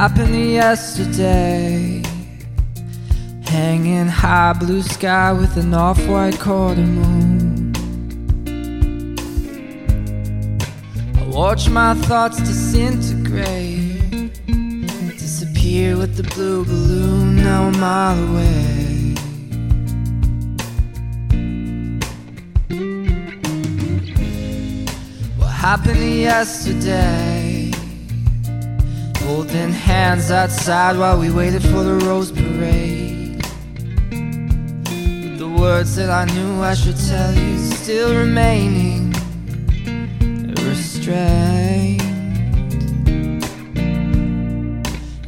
happened yesterday? Hanging high, blue sky with an off-white quarter moon. I watch my thoughts disintegrate, disappear with the blue balloon. Now a mile away. What happened yesterday? Holding hands outside while we waited for the rose parade. The words that I knew I should tell you still remaining restrained.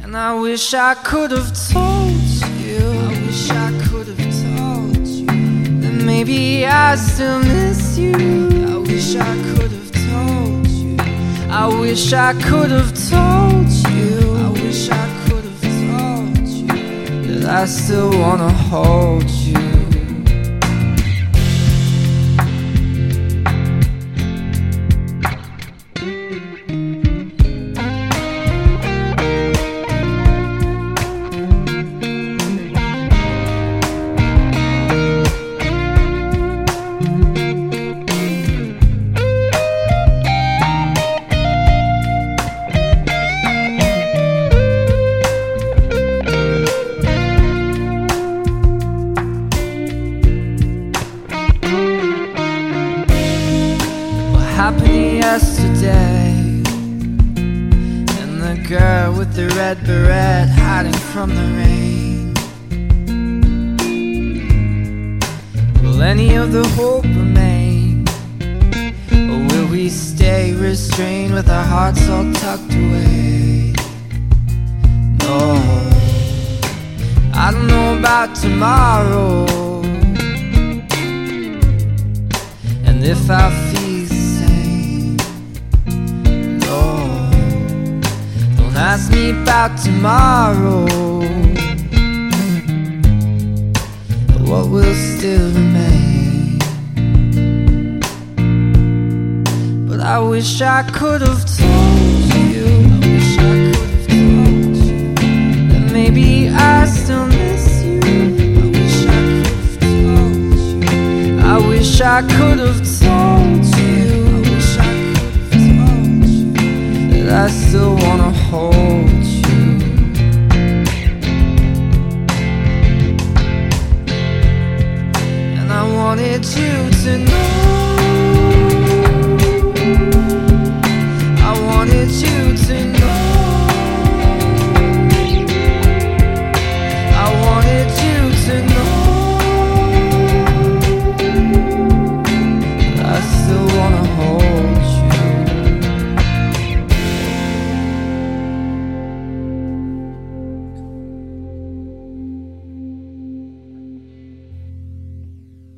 And I wish I could have told you. I wish I could have told you that maybe I still miss you. I wish I could have. I wish I could have told you. I wish I could have told you that I still wanna hold you. Happened yesterday? And the girl with the red beret hiding from the rain. Will any of the hope remain? Or will we stay restrained with our hearts all tucked away? No, I don't know about tomorrow. And if I about tomorrow. What will still remain? But I wish I could have told you. That maybe I still miss you. I wish I could have told you. I still wanna to